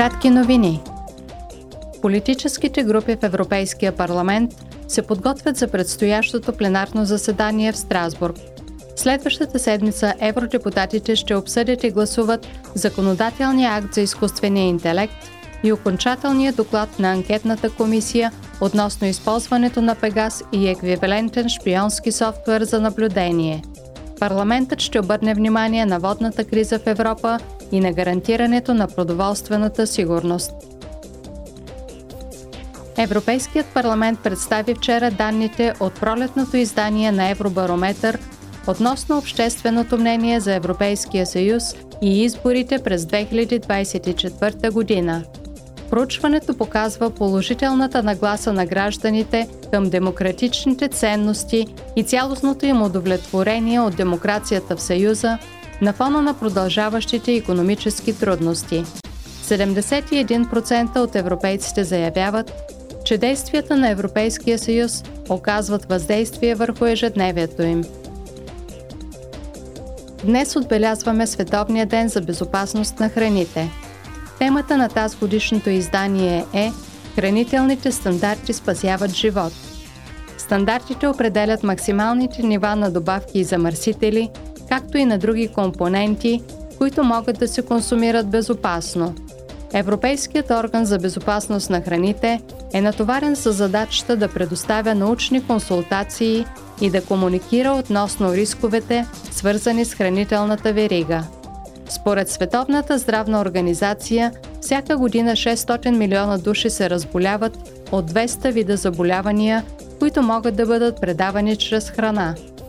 Кратки новини. Политическите групи в Европейския парламент се подготвят за предстоящото пленарно заседание в Страсбург. Следващата седмица евродепутатите ще обсъдят и гласуват законодателния акт за изкуствения интелект и окончателния доклад на анкетната комисия относно използването на Пегас и еквивалентен шпионски софтуер за наблюдение. Парламентът ще обърне внимание на водната криза в Европа и на гарантирането на продоволствената сигурност. Европейският парламент представи вчера данните от пролетното издание на Евробарометър относно общественото мнение за Европейския съюз и изборите през 2024 година. Проучването показва положителната нагласа на гражданите към демократичните ценности и цялостното им удовлетворение от демокрацията в Съюза на фона на продължаващите економически трудности. 71% от европейците заявяват, че действията на Европейския съюз оказват въздействие върху ежедневието им. Днес отбелязваме Световния ден за безопасност на храните. Темата на тази годишното издание е Хранителните стандарти спасяват живот. Стандартите определят максималните нива на добавки и замърсители, както и на други компоненти, които могат да се консумират безопасно – Европейският орган за безопасност на храните е натоварен с задачата да предоставя научни консултации и да комуникира относно рисковете, свързани с хранителната верига. Според Световната здравна организация, всяка година 600 милиона души се разболяват от 200 вида заболявания, които могат да бъдат предавани чрез храна –